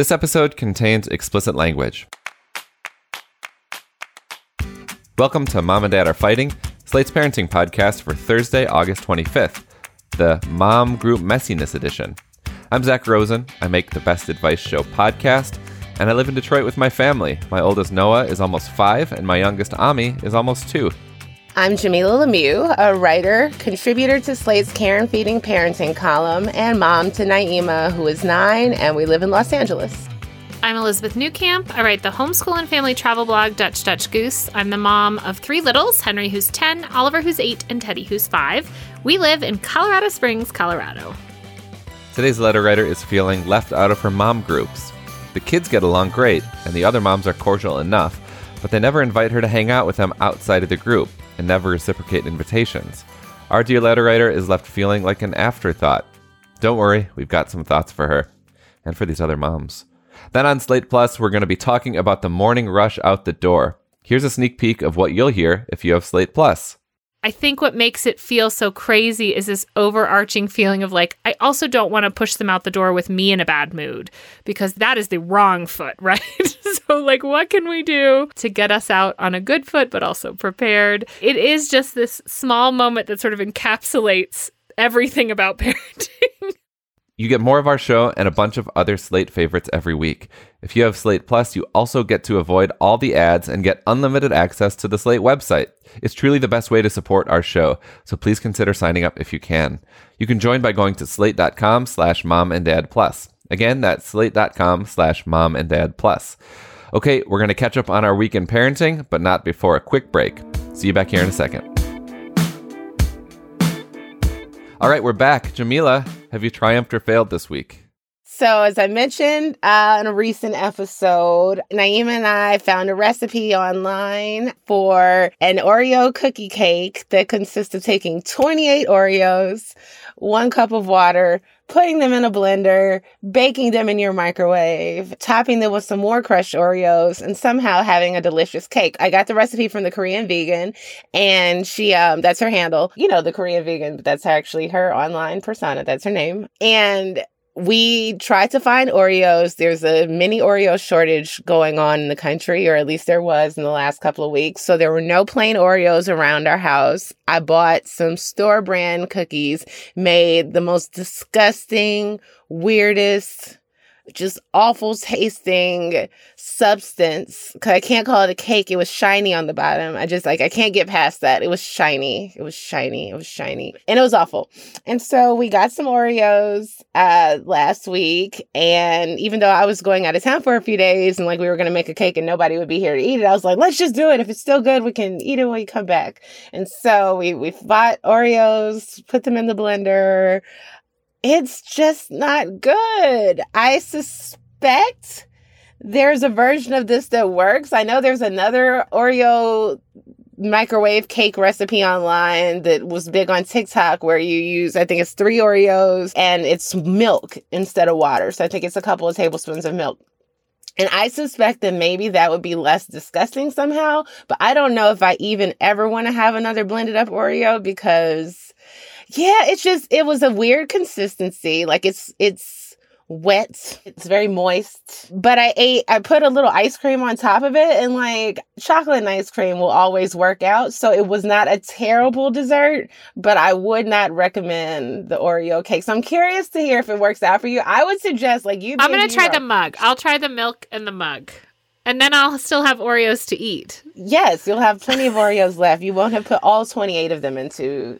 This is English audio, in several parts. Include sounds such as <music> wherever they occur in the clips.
This episode contains explicit language. Welcome to Mom and Dad Are Fighting, Slate's parenting podcast for Thursday, August 25th, the Mom Group Messiness Edition. I'm Zak Rosen. I make the Best Advice Show podcast, and I live in Detroit with my family. My oldest Noah is almost five, and my youngest Ami is almost two. I'm Jamilah Lemieux, a writer, contributor to Slate's Care and Feeding Parenting column, and mom to Naima, who is nine, and we live in Los Angeles. I'm Elizabeth Newcamp. I write the homeschool and family travel blog Dutch Dutch Goose. I'm the mom of three littles Henry, who's 10, Oliver, who's 8, and Teddy, who's 5. We live in Colorado Springs, Colorado. Today's letter writer is feeling left out of her mom groups. The kids get along great, and the other moms are cordial enough, but they never invite her to hang out with them outside of the group and never reciprocate invitations. Our dear letter writer is left feeling like an afterthought. Don't worry, we've got some thoughts for her and for these other moms. Then on Slate Plus, we're going to be talking about the morning rush out the door. Here's a sneak peek of what you'll hear if you have Slate Plus. I think what makes it feel so crazy is this overarching feeling of like, I also don't want to push them out the door with me in a bad mood because that is the wrong foot, <laughs> right? <laughs> so, like, what can we do to get us out on a good foot, but also prepared? It is just this small moment that sort of encapsulates everything about <laughs> parenting. You get more of our show and a bunch of other Slate favorites every week. If you have Slate Plus, you also get to avoid all the ads and get unlimited access to the Slate website. It's truly the best way to support our show, so please consider signing up if you can. You can join by going to slate.com slash mom and dad plus. Again, that's slate.com slash mom and dad plus. Okay, we're going to catch up on our weekend parenting, but not before a quick break. See you back here in a second. All right, we're back. Jamilah, have you triumphed or failed this week? So, as I mentioned uh, in a recent episode, Naima and I found a recipe online for an Oreo cookie cake that consists of taking 28 Oreos, one cup of water, putting them in a blender, baking them in your microwave, topping them with some more crushed Oreos, and somehow having a delicious cake. I got the recipe from the Korean vegan, and she, um, that's her handle. You know, the Korean vegan, but that's actually her online persona. That's her name. And we tried to find Oreos. There's a mini Oreo shortage going on in the country, or at least there was in the last couple of weeks. So there were no plain Oreos around our house. I bought some store brand cookies, made the most disgusting, weirdest, just awful tasting substance because I can't call it a cake. It was shiny on the bottom. I just like I can't get past that. It was shiny. It was shiny. It was shiny, and it was awful. And so we got some Oreos uh, last week, and even though I was going out of town for a few days, and like we were gonna make a cake and nobody would be here to eat it, I was like, let's just do it. If it's still good, we can eat it when we come back. And so we we bought Oreos, put them in the blender it's just not good. I suspect there's a version of this that works. I know there's another Oreo microwave cake recipe online that was big on TikTok where you use, I think it's three Oreos and it's milk instead of water. So I think it's a couple of tablespoons of milk. And I suspect that maybe that would be less disgusting somehow, but I don't know if I even ever want to have another blended up Oreo because yeah, it's just it was a weird consistency. Like it's it's wet. It's very moist. But I ate I put a little ice cream on top of it and like chocolate and ice cream will always work out. So it was not a terrible dessert, but I would not recommend the Oreo cake. So I'm curious to hear if it works out for you. I would suggest like you I'm going to try the mug. I'll try the milk and the mug. And then I'll still have Oreos to eat. Yes, you'll have plenty of Oreos left. You won't have put all 28 of them into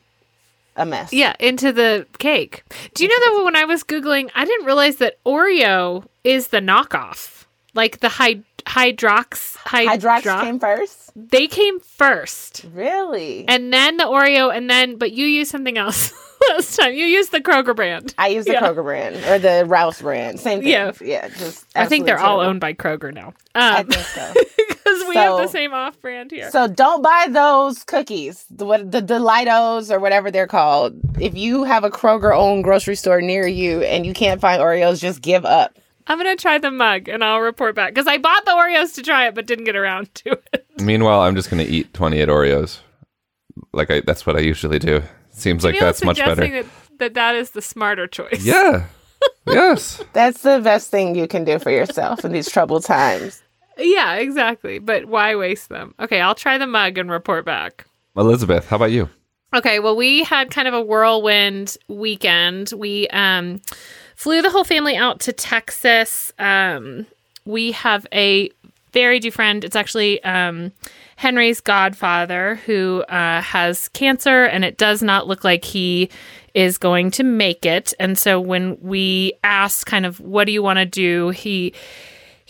a mess. Yeah, into the cake. Do you know that when I was Googling, I didn't realize that Oreo is the knockoff. Like the hyd- Hydrox. Hyd- Hydrox came first? They came first. Really? And then the Oreo, and then, but you used something else. <laughs> last time. You used the Kroger brand. I use the yeah. Kroger brand or the Ralph's brand. Same thing. Yeah, yeah. Just I think they're terrible. all owned by Kroger now. Um, I think so. <laughs> Because we so, have the same off brand here. So don't buy those cookies, the what the Delitos or whatever they're called. If you have a Kroger owned grocery store near you and you can't find Oreos, just give up. I'm gonna try the mug and I'll report back because I bought the Oreos to try it but didn't get around <laughs> to it. Meanwhile, I'm just gonna eat 28 Oreos. Like I, that's what I usually do. Seems like that's much better. That, that that is the smarter choice. Yeah. <laughs> yes. That's the best thing you can do for yourself in these troubled times. Yeah, exactly. But why waste them? Okay, I'll try the mug and report back. Elizabeth, how about you? Okay, well, we had kind of a whirlwind weekend. We um, flew the whole family out to Texas. Um, we have a very dear friend. It's actually um, Henry's godfather who uh, has cancer, and it does not look like he is going to make it. And so when we asked, kind of, what do you want to do? He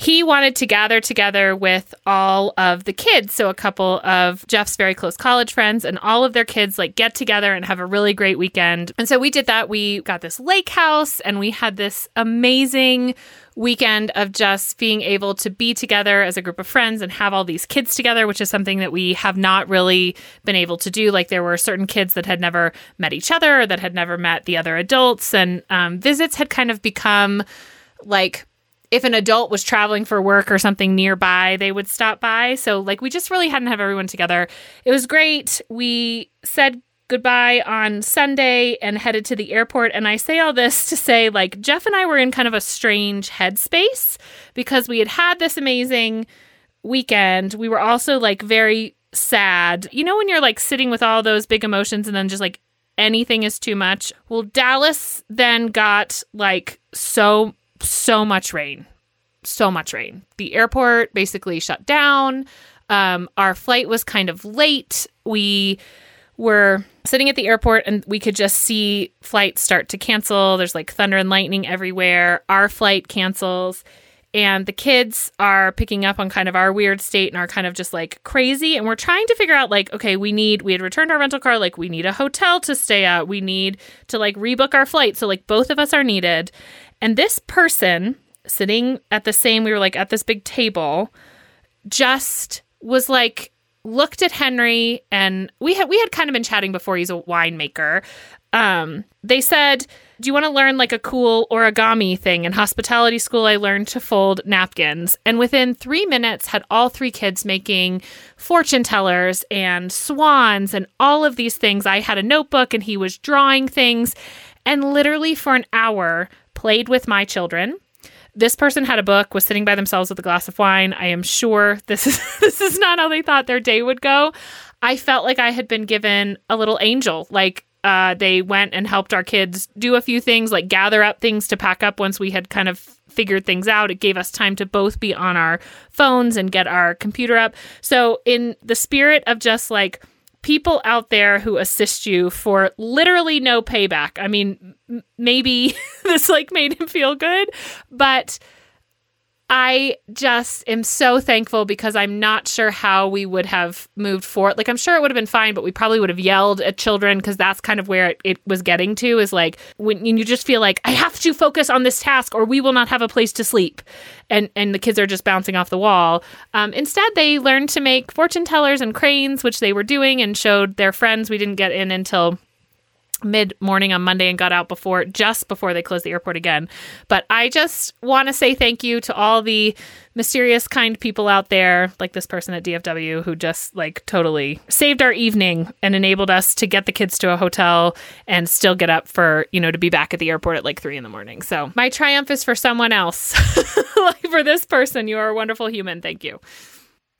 he wanted to gather together with all of the kids. So, a couple of Jeff's very close college friends and all of their kids like get together and have a really great weekend. And so, we did that. We got this lake house and we had this amazing weekend of just being able to be together as a group of friends and have all these kids together, which is something that we have not really been able to do. Like, there were certain kids that had never met each other that had never met the other adults, and um, visits had kind of become like if an adult was traveling for work or something nearby, they would stop by. So, like, we just really hadn't have everyone together. It was great. We said goodbye on Sunday and headed to the airport. And I say all this <laughs> to say, like, Jeff and I were in kind of a strange headspace because we had had this amazing weekend. We were also like very sad. You know, when you're like sitting with all those big emotions and then just like anything is too much? Well, Dallas then got like so so much rain. So much rain. The airport basically shut down. Um, our flight was kind of late. We were sitting at the airport and we could just see flights start to cancel. There's like thunder and lightning everywhere. Our flight cancels. And the kids are picking up on kind of our weird state and are kind of just like crazy. And we're trying to figure out, like, okay, we need, we had returned our rental car. Like, we need a hotel to stay at. We need to like rebook our flight. So, like, both of us are needed. And this person sitting at the same, we were like at this big table, just was like, looked at Henry and we had we had kind of been chatting before he's a winemaker. Um, they said, "Do you want to learn like a cool origami thing?" In hospitality school, I learned to fold napkins, and within three minutes, had all three kids making fortune tellers and swans and all of these things. I had a notebook, and he was drawing things, and literally for an hour, played with my children. This person had a book, was sitting by themselves with a glass of wine. I am sure this is <laughs> this is not how they thought their day would go. I felt like I had been given a little angel. Like uh, they went and helped our kids do a few things, like gather up things to pack up once we had kind of figured things out. It gave us time to both be on our phones and get our computer up. So, in the spirit of just like people out there who assist you for literally no payback. I mean, m- maybe <laughs> this like made him feel good, but I just am so thankful because I'm not sure how we would have moved forward. Like, I'm sure it would have been fine, but we probably would have yelled at children because that's kind of where it, it, was getting to is like when you just feel like, I have to focus on this task or we will not have a place to sleep. And, and the kids are just bouncing off the wall. Um, instead, they learned to make fortune tellers and cranes, which they were doing and showed their friends. We didn't get in until mid morning on Monday and got out before just before they closed the airport again. But I just want to say thank you to all the mysterious kind people out there like this person at DFW who just like totally saved our evening and enabled us to get the kids to a hotel and still get up for, you know, to be back at the airport at like 3 in the morning. So, my triumph is for someone else. like <laughs> for this person, you are a wonderful human. Thank you.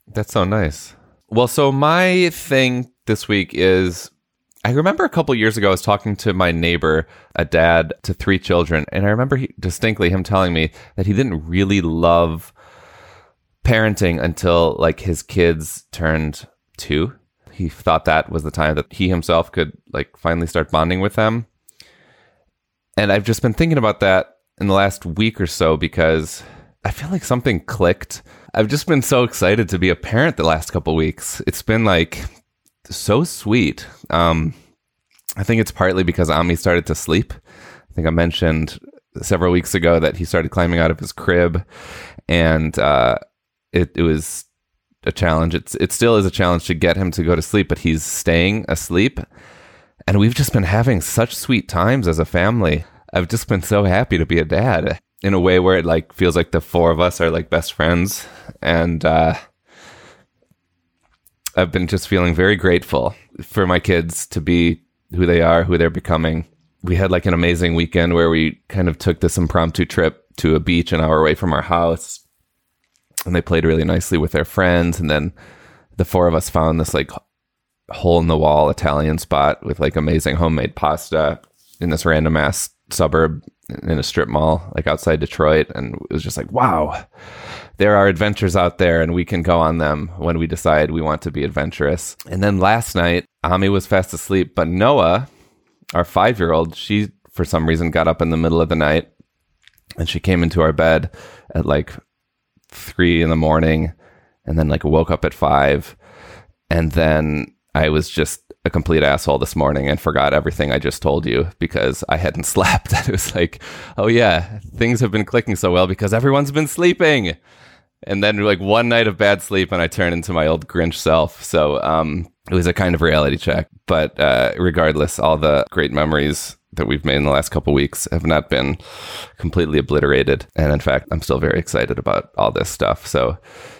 That's so nice. Well, so my thing this week is I remember a couple years ago, I was talking to my neighbor, a dad to three children, and I remember he, distinctly him telling me that he didn't really love parenting until like his kids turned two. He thought that was the time that he himself could like finally start bonding with them. And I've just been thinking about that in the last week or so because I feel like something clicked. I've just been so excited to be a parent the last couple weeks. It's been like so sweet. Um, I think it's partly because Ami started to sleep. I think I mentioned several weeks ago that he started climbing out of his crib, and uh, it, it was a challenge. It's it still is a challenge to get him to go to sleep, but he's staying asleep, and we've just been having such sweet times as a family. I've just been so happy to be a dad in a way where it like feels like the four of us are like best friends, and uh, I've been just feeling very grateful for my kids to be who they are, who they're becoming. we had like an amazing weekend where we kind of took this impromptu trip to a beach an hour away from our house. And they played really nicely with their friends. And then the four of us found this like hole in the wall Italian spot with like amazing homemade pasta in this random ass suburb in a strip mall, like outside Detroit. And it was just like, wow, there are adventures out there and we can go on them when we decide we want to be adventurous. And then last night, Ami was fast asleep, but Noah, our five year old, she for some reason got up in the middle of the night and she came into our bed at like three in the morning and then like woke up at five. And then I was just a complete asshole this morning and forgot everything I just told you because I hadn't <laughs> slept. And it was like, oh yeah, things have been clicking so well because everyone's been sleeping. And then like one night of bad sleep and I turned into my old Grinch self. So um, it was a kind of reality check. But uh, regardless, all the great memories that we've made in the last couple weeks have not been completely obliterated. And in fact, I'm still very excited about all this stuff. So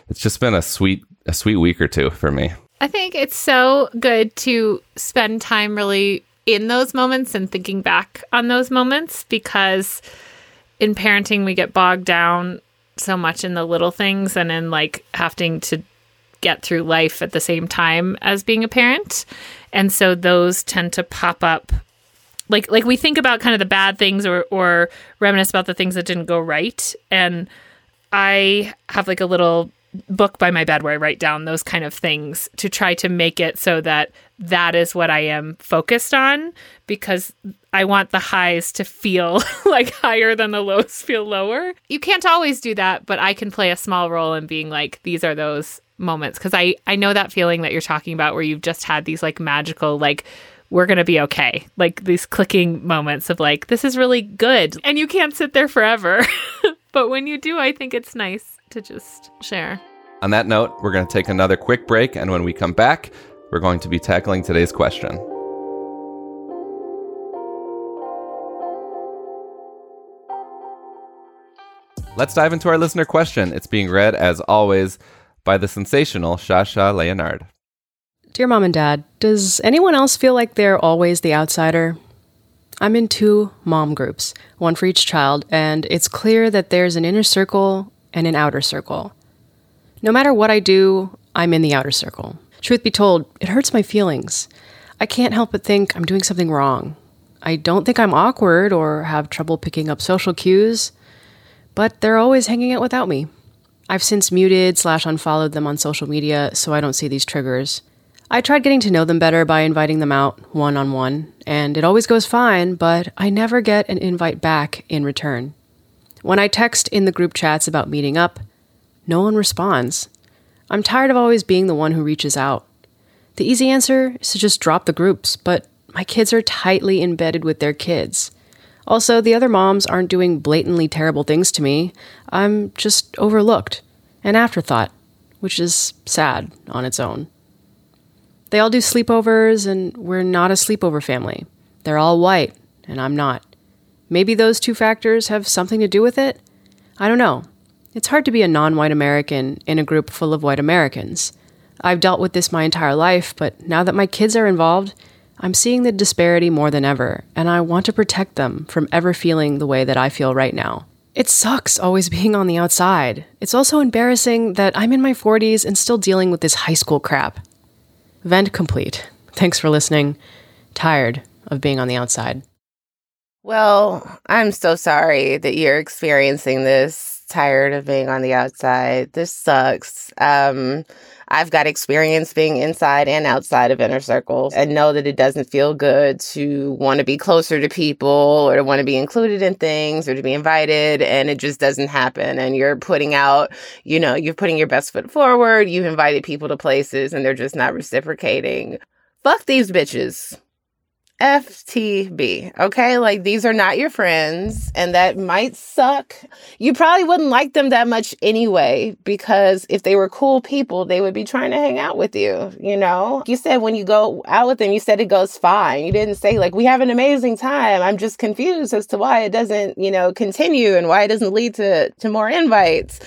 it's just been a sweet, a sweet week or two for me. I think it's so good to spend time really in those moments and thinking back on those moments because in parenting, we get bogged down so much in the little things and in like having to get through life at the same time as being a parent. And so those tend to pop up like like we think about kind of the bad things or or reminisce about the things that didn't go right and I have like a little book by my bed where I write down those kind of things to try to make it so that that is what I am focused on because I want the highs to feel <laughs> like higher than the lows feel lower. You can't always do that, but I can play a small role in being like these are those moments because I I know that feeling that you're talking about where you've just had these like magical like we're going to be okay. Like these clicking moments of like this is really good and you can't sit there forever. <laughs> but when you do, I think it's nice to just share. On that note, we're going to take another quick break. And when we come back, we're going to be tackling today's question. Let's dive into our listener question. It's being read, as always, by the sensational Shasha Leonard. Dear Mom and Dad, does anyone else feel like they're always the outsider? I'm in two mom groups, one for each child, and it's clear that there's an inner circle and an outer circle. No matter what I do, I'm in the outer circle. Truth be told, it hurts my feelings. I can't help but think I'm doing something wrong. I don't think I'm awkward or have trouble picking up social cues, but they're always hanging out without me. I've since muted slash unfollowed them on social media so I don't see these triggers. I tried getting to know them better by inviting them out one on one, and it always goes fine, but I never get an invite back in return. When I text in the group chats about meeting up, no one responds. I'm tired of always being the one who reaches out. The easy answer is to just drop the groups, but my kids are tightly embedded with their kids. Also, the other moms aren't doing blatantly terrible things to me. I'm just overlooked, an afterthought, which is sad on its own. They all do sleepovers, and we're not a sleepover family. They're all white, and I'm not. Maybe those two factors have something to do with it? I don't know. It's hard to be a non white American in a group full of white Americans. I've dealt with this my entire life, but now that my kids are involved, I'm seeing the disparity more than ever, and I want to protect them from ever feeling the way that I feel right now. It sucks always <laughs> being on the outside. It's also embarrassing that I'm in my 40s and still dealing with this high school crap. Vent complete. Thanks for listening. Tired of being on the outside. Well, I'm so sorry that you're experiencing this. Tired of being on the outside. This sucks. Um, I've got experience being inside and outside of inner circles and know that it doesn't feel good to want to be closer to people or to want to be included in things or to be invited and it just doesn't happen. And you're putting out, you know, you're putting your best foot forward. You've invited people to places and they're just not reciprocating. Fuck these bitches. FTB. Okay. Like these are not your friends and that might suck. You probably wouldn't like them that much anyway, because if they were cool people, they would be trying to hang out with you. You know, you said when you go out with them, you said it goes fine. You didn't say like, we have an amazing time. I'm just confused as to why it doesn't, you know, continue and why it doesn't lead to, to more invites.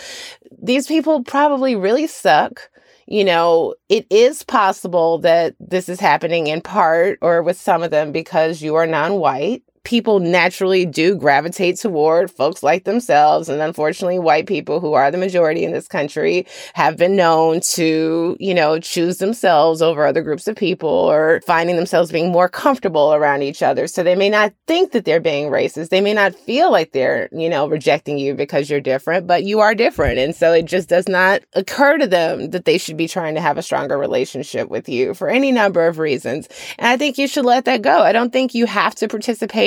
These people probably really suck you know, it is possible that this is happening in part or with some of them because you are non white. People naturally do gravitate toward folks like themselves. And unfortunately, white people who are the majority in this country have been known to, you know, choose themselves over other groups of people or finding themselves being more comfortable around each other. So they may not think that they're being racist. They may not feel like they're, you know, rejecting you because you're different, but you are different. And so it just does not occur to them that they should be trying to have a stronger relationship with you for any number of reasons. And I think you should let that go. I don't think you have to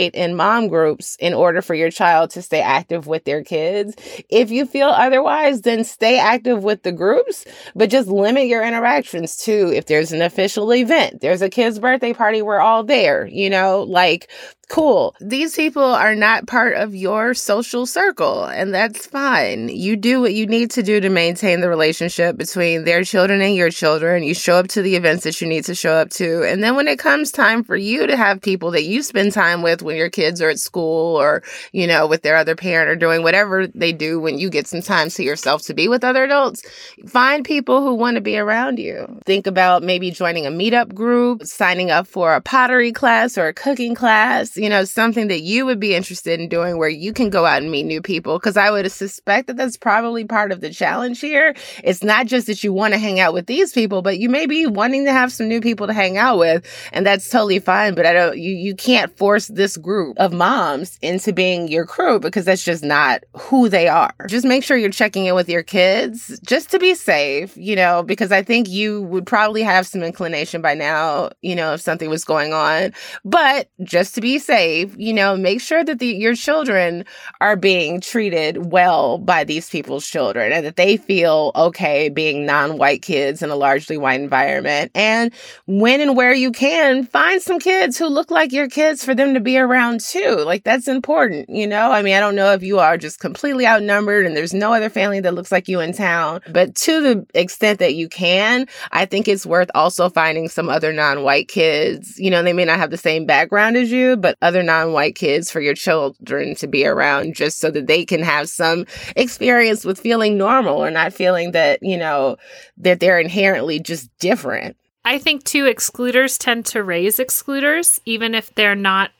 participate in mom groups in order for your child to stay active with their kids. If you feel otherwise, then stay active with the groups, but just limit your interactions to if there's an official event, there's a kid's birthday party, we're all there, you know, like cool. These people are not part of your social circle, and that's fine. You do what you need to do to maintain the relationship between their children and your children. You show up to the events that you need to show up to. And then when it comes time for you to have people that you spend time with when your kids are at school or, you know, with their other parent or doing whatever they do when you get some time to yourself to be with other adults, find people who want to be around you. Think about maybe joining a meetup group, signing up for a pottery class or a cooking class you know, something that you would be interested in doing where you can go out and meet new people. Cause I would suspect that that's probably part of the challenge here. It's not just that you want to hang out with these people, but you may be wanting to have some new people to hang out with. And that's totally fine. But I don't, you, you can't force this group of moms into being your crew because that's just not who they are. Just make sure you're checking in with your kids just to be safe, you know, because I think you would probably have some inclination by now, you know, if something was going on. But just to be safe, you know, make sure that the, your children are being treated well by these people's children and that they feel okay being non white kids in a largely white environment. And when and where you can, find some kids who look like your kids for them to be around too. Like that's important, you know? I mean, I don't know if you are just completely outnumbered and there's no other family that looks like you in town, but to the extent that you can, I think it's worth also finding some other non white kids. You know, they may not have the same background as you, but other non white kids for your children to be around just so that they can have some experience with feeling normal or not feeling that, you know, that they're inherently just different. I think too, excluders tend to raise excluders, even if they're not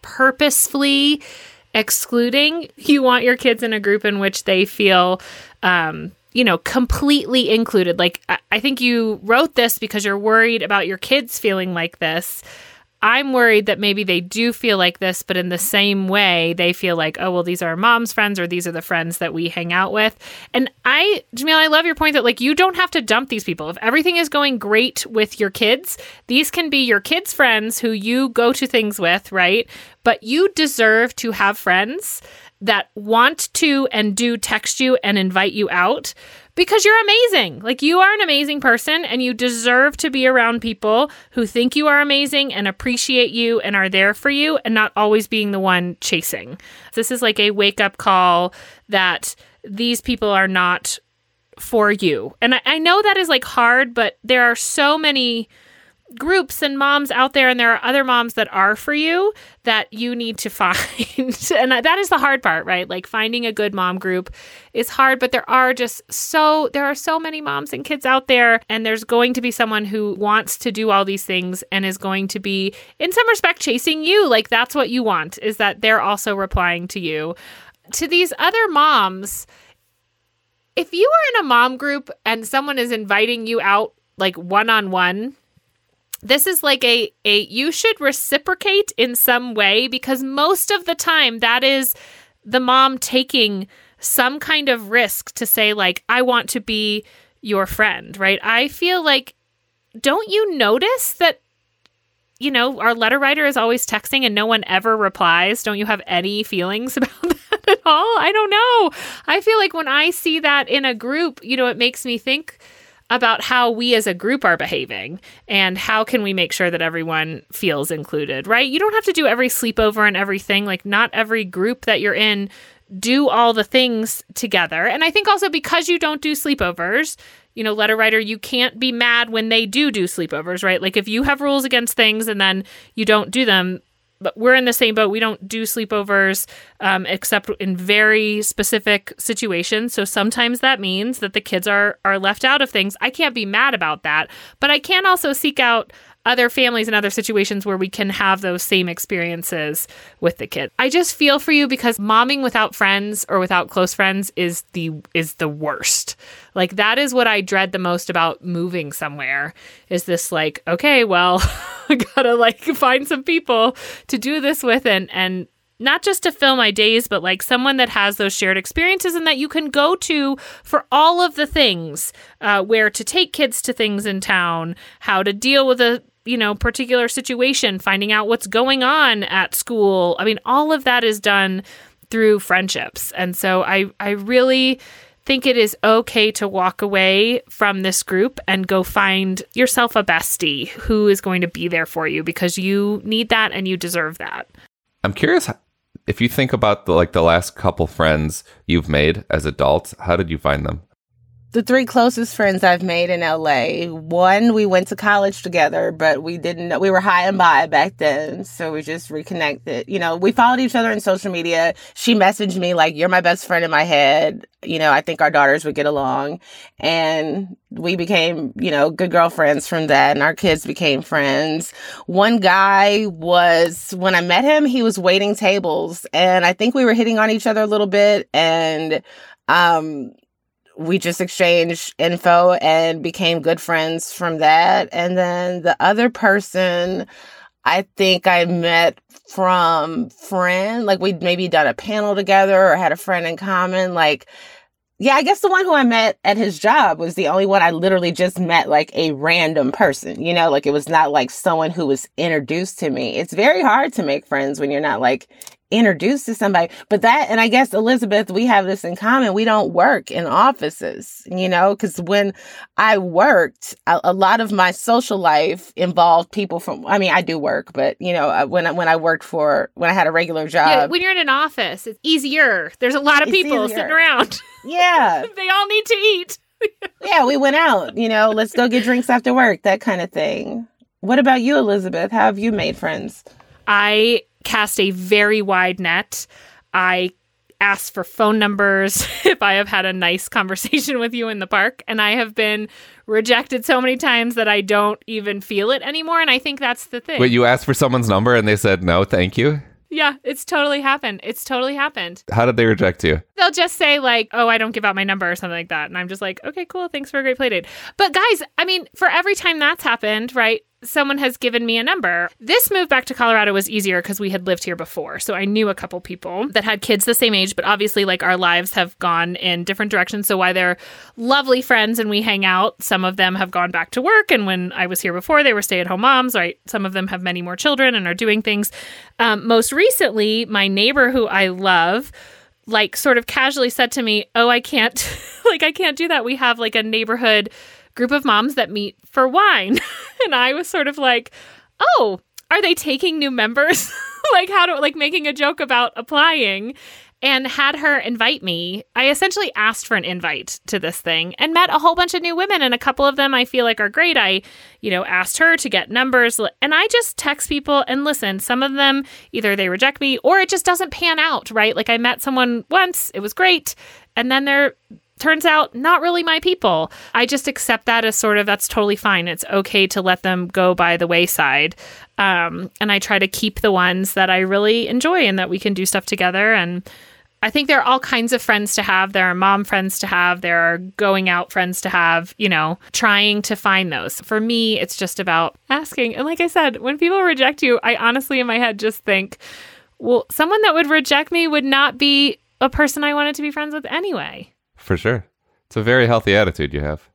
purposefully excluding. You want your kids in a group in which they feel, um, you know, completely included. Like, I think you wrote this because you're worried about your kids feeling like this. I'm worried that maybe they do feel like this, but in the same way, they feel like, oh, well, these are mom's friends or these are the friends that we hang out with. And I, Jamil, I love your point that like you don't have to dump these people. If everything is going great with your kids, these can be your kids' friends who you go to things with, right? But you deserve to have friends that want to and do text you and invite you out because you're amazing. Like you are an amazing person and you deserve to be around people who think you are amazing and appreciate you and are there for you and not always being the one chasing. This is like a wake up call that these people are not for you. And I, I know that is like hard, but there are so many groups and moms out there and there are other moms that are for you that you need to <laughs> find. And that is the hard part right? Like finding a good mom group is hard but there are just so there are so many moms and kids out there and there's going to be someone who wants to do all these things and is going to be in some respect chasing you. Like that's what you want is that they're also replying to you. To these other moms if you are in a mom group and someone is inviting you out like one on one this is like a a you should reciprocate in some way because most of the time that is the mom taking some kind of risk to say like I want to be your friend, right? I feel like don't you notice that you know, our letter writer is always texting and no one ever replies. Don't you have any feelings <laughs> about that at all? I don't know. I feel like when I see that in a group, you know, it makes me think about how we as a group are behaving and how can we make sure that everyone feels included, right? You don't have to do every sleepover and everything. Like, not every group that you're in do all the things together. And I think also because you don't do sleepovers, you know, letter writer, you can't be mad when they do do sleepovers, right? Like if you have rules against things and then you don't do them, but we're in the same boat. We don't do sleepovers um, except in very specific situations. So sometimes that means that the kids are are left out of things. I can't be mad about that, but I can also seek out other families and other situations where we can have those same experiences with the kids. I just feel for you because momming without friends or without close friends is the is the worst. Like that is what I dread the most about moving somewhere. Is this like, okay, well, <laughs> I gotta like find some people to do this with and and not just to fill my days, but like someone that has those shared experiences and that you can go to for all of the things uh, where to take kids to things in town, how to deal with a you know particular situation, finding out what's going on at school. I mean, all of that is done through friendships, and so I I really think it is okay to walk away from this group and go find yourself a bestie who is going to be there for you because you need that and you deserve that. I'm curious if you think about the like the last couple friends you've made as adults, how did you find them? The three closest friends I've made in LA. One, we went to college together, but we didn't know we were high and by back then. So we just reconnected. You know, we followed each other on social media. She messaged me like, You're my best friend in my head. You know, I think our daughters would get along. And we became, you know, good girlfriends from that. And our kids became friends. One guy was, when I met him, he was waiting tables. And I think we were hitting on each other a little bit. And um we just exchanged info and became good friends from that. And then the other person, I think I met from friend, like we'd maybe done a panel together or had a friend in common. Like, yeah, I guess the one who I met at his job was the only one I literally just met like a random person, you know, like it was not like someone who was introduced to me. It's very hard to make friends when you're not like introduced to somebody. But that, and I guess Elizabeth, we have this in common. We don't work in offices, you know, because when I worked, a, a, lot of my social life involved people from, I mean, I do work, but you know, uh, when I, when I worked for, when I had a regular job. Yeah, when you're in an office, it's easier. There's a lot of people easier. sitting around. Yeah. <laughs> they all need to eat. yeah, we went out, you know, let's go get drinks after work, that kind of thing. What about you, Elizabeth? How have you made friends? I cast a very wide net. I ask for phone numbers <laughs> if I have had a nice conversation <laughs> with you in the park. And I have been rejected so many times that I don't even feel it anymore. And I think that's the thing. Wait, you asked for someone's number and they said no, thank you? Yeah, it's totally happened. It's totally happened. How did they reject you? They'll just say like, "Oh, I don't give out my number" or something like that, and I'm just like, "Okay, cool. Thanks for a great play date." But guys, I mean, for every time that's happened, right? Someone has given me a number. This move back to Colorado was easier because we had lived here before. So I knew a couple people that had kids the same age, but obviously, like, our lives have gone in different directions. So while they're lovely friends and we hang out, some of them have gone back to work. And when I was here before, they were stay at home moms, right? Some of them have many more children and are doing things. Um, most recently, my neighbor who I love, like, sort of casually said to me, Oh, I can't, <laughs> like, I can't do that. We have like a neighborhood group of moms that meet for wine. <laughs> and I was sort of like, oh, are they taking new members? <laughs> like how to like making a joke about applying and had her invite me. I essentially asked for an invite to this thing and met a whole bunch of new women and a couple of them I feel like are great. I, you know, asked her to get numbers and I just text people and listen. Some of them either they reject me or it just doesn't pan out, right? Like I met someone once, it was great, and then they're turns out not really my people. I just accept that as sort of that's totally fine. It's okay to let them go by the wayside. Um, and I try to keep the ones that I really enjoy and that we can do stuff together. And I think there are all kinds of friends to have. There are mom friends to have. There are going out friends to have, you know, trying to find those. For me, it's just about asking. And like I said, when people reject you, I honestly in my head just think, well, someone that would reject me would not be a person I wanted to be friends with anyway. For sure. It's a very healthy attitude you have.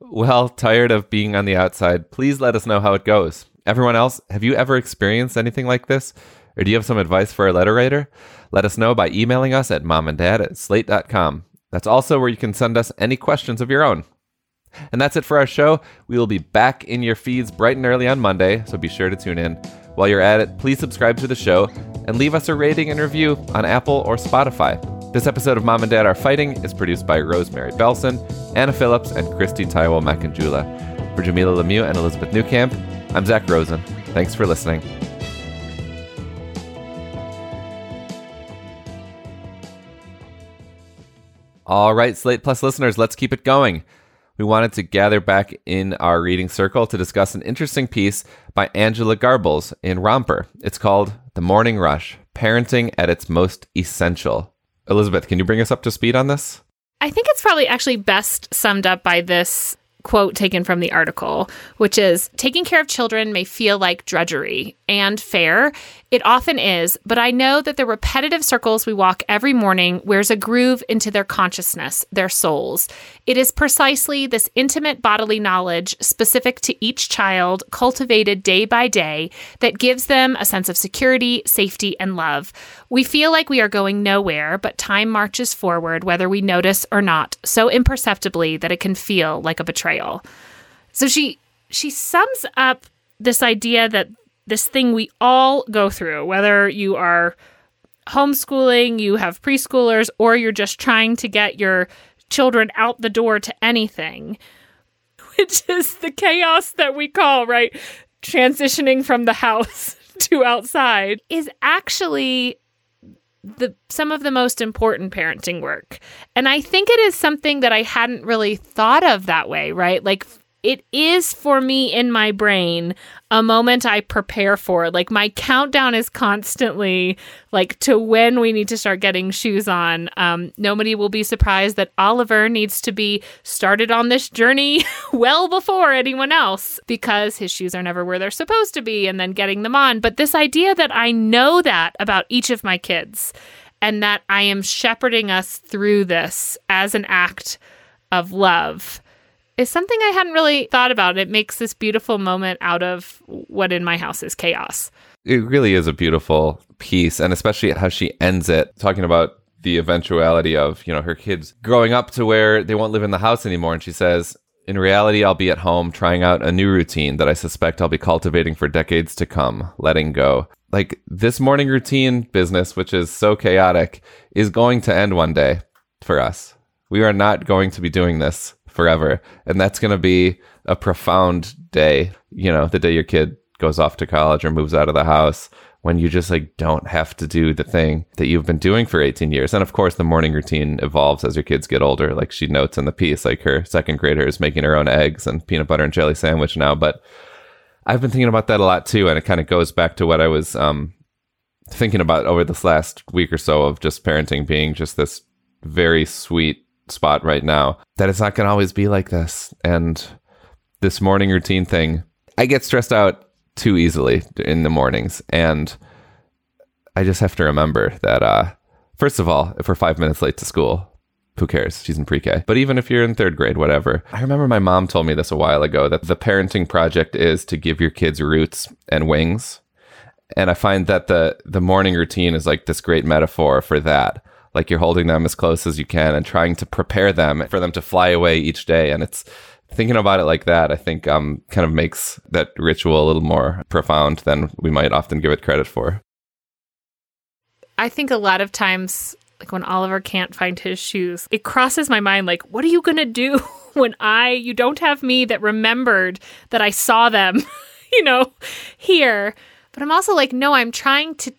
Well, tired of being on the outside, please let us know how it goes. Everyone else, have you ever experienced anything like this? Or do you have some advice for a letter writer? Let us know by emailing us at momanddad at slate.com. That's also where you can send us any questions of your own. And that's it for our show. We will be back in your feeds bright and early on Monday, so be sure to tune in. While you're at it, please subscribe to the show and leave us a rating and review on Apple or Spotify. This episode of Mom and Dad Are Fighting is produced by Rosemary Belson, Anna Phillips, and Kristie Taiwo Makanjuola. For Jamilah Lemieux and Elizabeth Newcamp, I'm Zak Rosen. Thanks for listening. All right, Slate Plus listeners, let's keep it going. we wanted to gather back in our reading circle to discuss an interesting piece by Angela Garbes in Romper. It's called The Morning Rush Parenting at its Most Essential. Elizabeth, can you bring us up to speed on this? I think it's probably actually best summed up by this quote taken from the article, which is taking care of children may feel like drudgery and fair. It often is, but I know that the repetitive circles we walk every morning wears a groove into their consciousness, their souls. It is precisely this intimate bodily knowledge specific to each child, cultivated day by day, that gives them a sense of security, safety, and love. We feel like we are going nowhere, but time marches forward, whether we notice or not, so imperceptibly that it can feel like a betrayal. So she she sums up this idea that this thing we all go through, whether you are homeschooling, you have preschoolers, or you're just trying to get your children out the door to anything, <laughs> which is the chaos that we call, right? Transitioning from the house <laughs> to outside is actually the some of the most important parenting work. And I think it is something that I hadn't really thought of that way, right? Like it is for me in my brain a moment I prepare for. Like my countdown is constantly like to when we need to start getting shoes on. Um, nobody will be surprised that Oliver needs to be started on this journey <laughs> well before anyone else because his shoes are never where they're supposed to be and then getting them on. But this idea that I know that about each of my kids and that I am shepherding us through this as an act of love is something I hadn't really thought about. It makes this beautiful moment out of what in my house is chaos. It really is a beautiful piece, and especially how she ends it, talking about the eventuality of, you know, her kids growing up to where they won't live in the house anymore. And she says, in reality, I'll be at home trying out a new routine that I suspect I'll be cultivating for decades to come, letting go. Like this morning routine business, which is so chaotic, is going to end one day for us. We are not going to be doing this forever. And that's going to be a profound day, you know, the day your kid goes off to college or moves out of the house when you just like don't have to do the thing that you've been doing for 18 years. And of course, the morning routine evolves as your kids get older. Like she notes in the piece, like her second grader is making her own eggs and peanut butter and jelly sandwich now. But I've been thinking about that a lot too. And it kind of goes back to what I was um, thinking about over this last week or so of just parenting being just this very sweet spot right now that it's not going to always be like this. And this morning routine thing, I get stressed out too easily in the mornings. And I just have to remember that, uh, first of all, if we're five minutes late to school, who cares? She's in pre K. But even if you're in third grade, whatever. I remember my mom told me this a while ago that the parenting project is to give your kids roots and wings. And I find that the the morning routine is like this great metaphor for that like you're holding them as close as you can and trying to prepare them for them to fly away each day. And it's thinking about it like that, I think um, kind of makes that ritual a little more profound than we might often give it credit for. I think a lot of times, like when Oliver can't find his shoes, it crosses my mind like, what are you going to do <laughs> when I, you don't have me that remembered that I saw them, <laughs> you know, here? But I'm also like, no, I'm trying to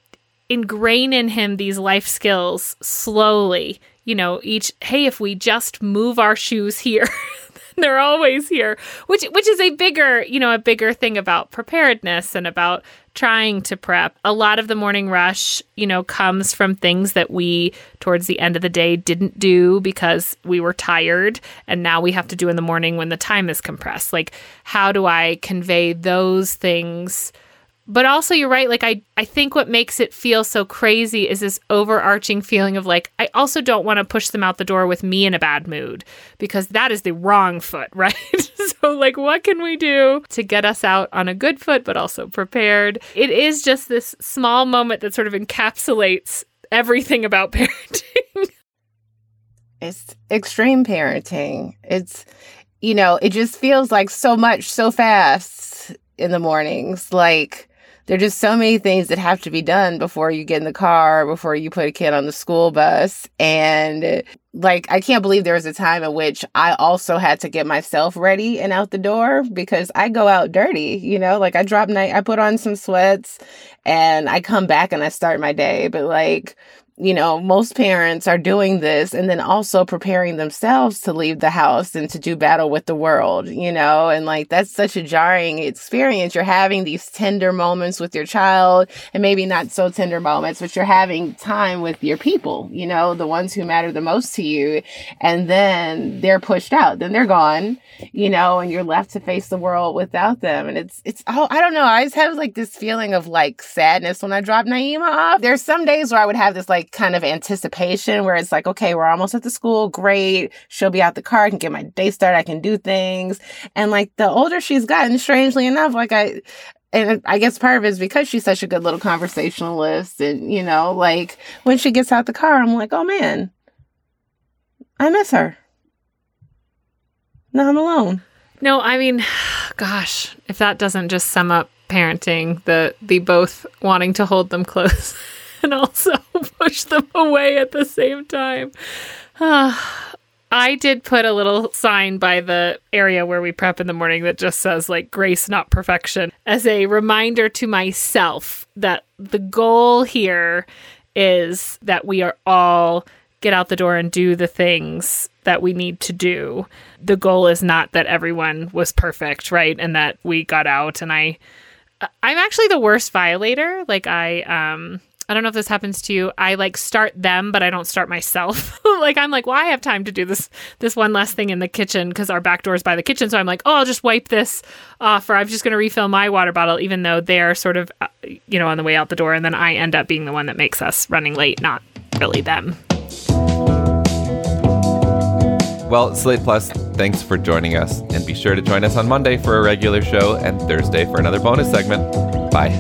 ingrain in him these life skills slowly. You know, each, hey, if we just move our shoes here, <laughs> they're always here, which which is a bigger, you know, a bigger thing about preparedness and about trying to prep. A lot of the morning rush, you know, comes from things that we towards the end of the day didn't do because we were tired and now we have to do in the morning when the time is compressed. Like how do I convey those things but also you're right like i i think what makes it feel so crazy is this overarching feeling of like i also don't want to push them out the door with me in a bad mood because that is the wrong foot <laughs> right? <laughs> So like what can we do to get us out on a good foot but also prepared? It is just this small moment that sort of encapsulates everything about <laughs> parenting. It's extreme parenting. It's you know it just feels like so much so fast in the mornings. Like there are just so many things that have to be done before you get in the car, before you put a kid on the school bus. And like, I can't believe there was a time in which I also had to get myself ready and out the door because I go out dirty, you know, like I drop night, I put on some sweats and I come back and I start my day. But like, you know, most parents are doing this and then also preparing themselves to leave the house and to do battle with the world, you know, and like that's such a jarring experience. You're having these tender moments with your child and maybe not so tender moments, but you're having time with your people, you know, the ones who matter the most to you. And then they're pushed out, then they're gone, you know, and you're left to face the world without them. And it's, it's, oh, I don't know. I just have like this feeling of like sadness when I drop Naima off. There's some days where I would have this like, like kind of anticipation where it's like, okay, we're almost at the school. Great. She'll be out the car. I can get my day started. I can do things. And like the older she's gotten, strangely enough, like I, and I guess part of it is because she's such a good little conversationalist. And, you know, like when she gets out the car, I'm like, oh man, I miss her. Now I'm alone. No, I mean, <sighs> gosh, if that doesn't just sum up parenting, the the both wanting to hold them <laughs> close and also <laughs> push them away at the same time. I did put a little sign by the area where we prep in the morning that just says, like, grace, not perfection, as a reminder to myself that the goal here is that we are all get out the door and do the things that we need to do. The goal is not that everyone was perfect, right? And that we got out and I I'm actually the worst violator. Like I um I don't know if this happens to you. I like start them, but I don't start myself. <laughs> like I'm like, well, I have time to do this this one last thing in the kitchen because our back door is by the kitchen. So I'm like, oh, I'll just wipe this off, or I'm just going to refill my water bottle, even though they're sort of, uh, you know, on the way out the door, and then I end up being the one that makes us running late, not really them. Well, Slate Plus, thanks for joining us, and be sure to join us on Monday for a regular show and Thursday for another bonus segment. Bye.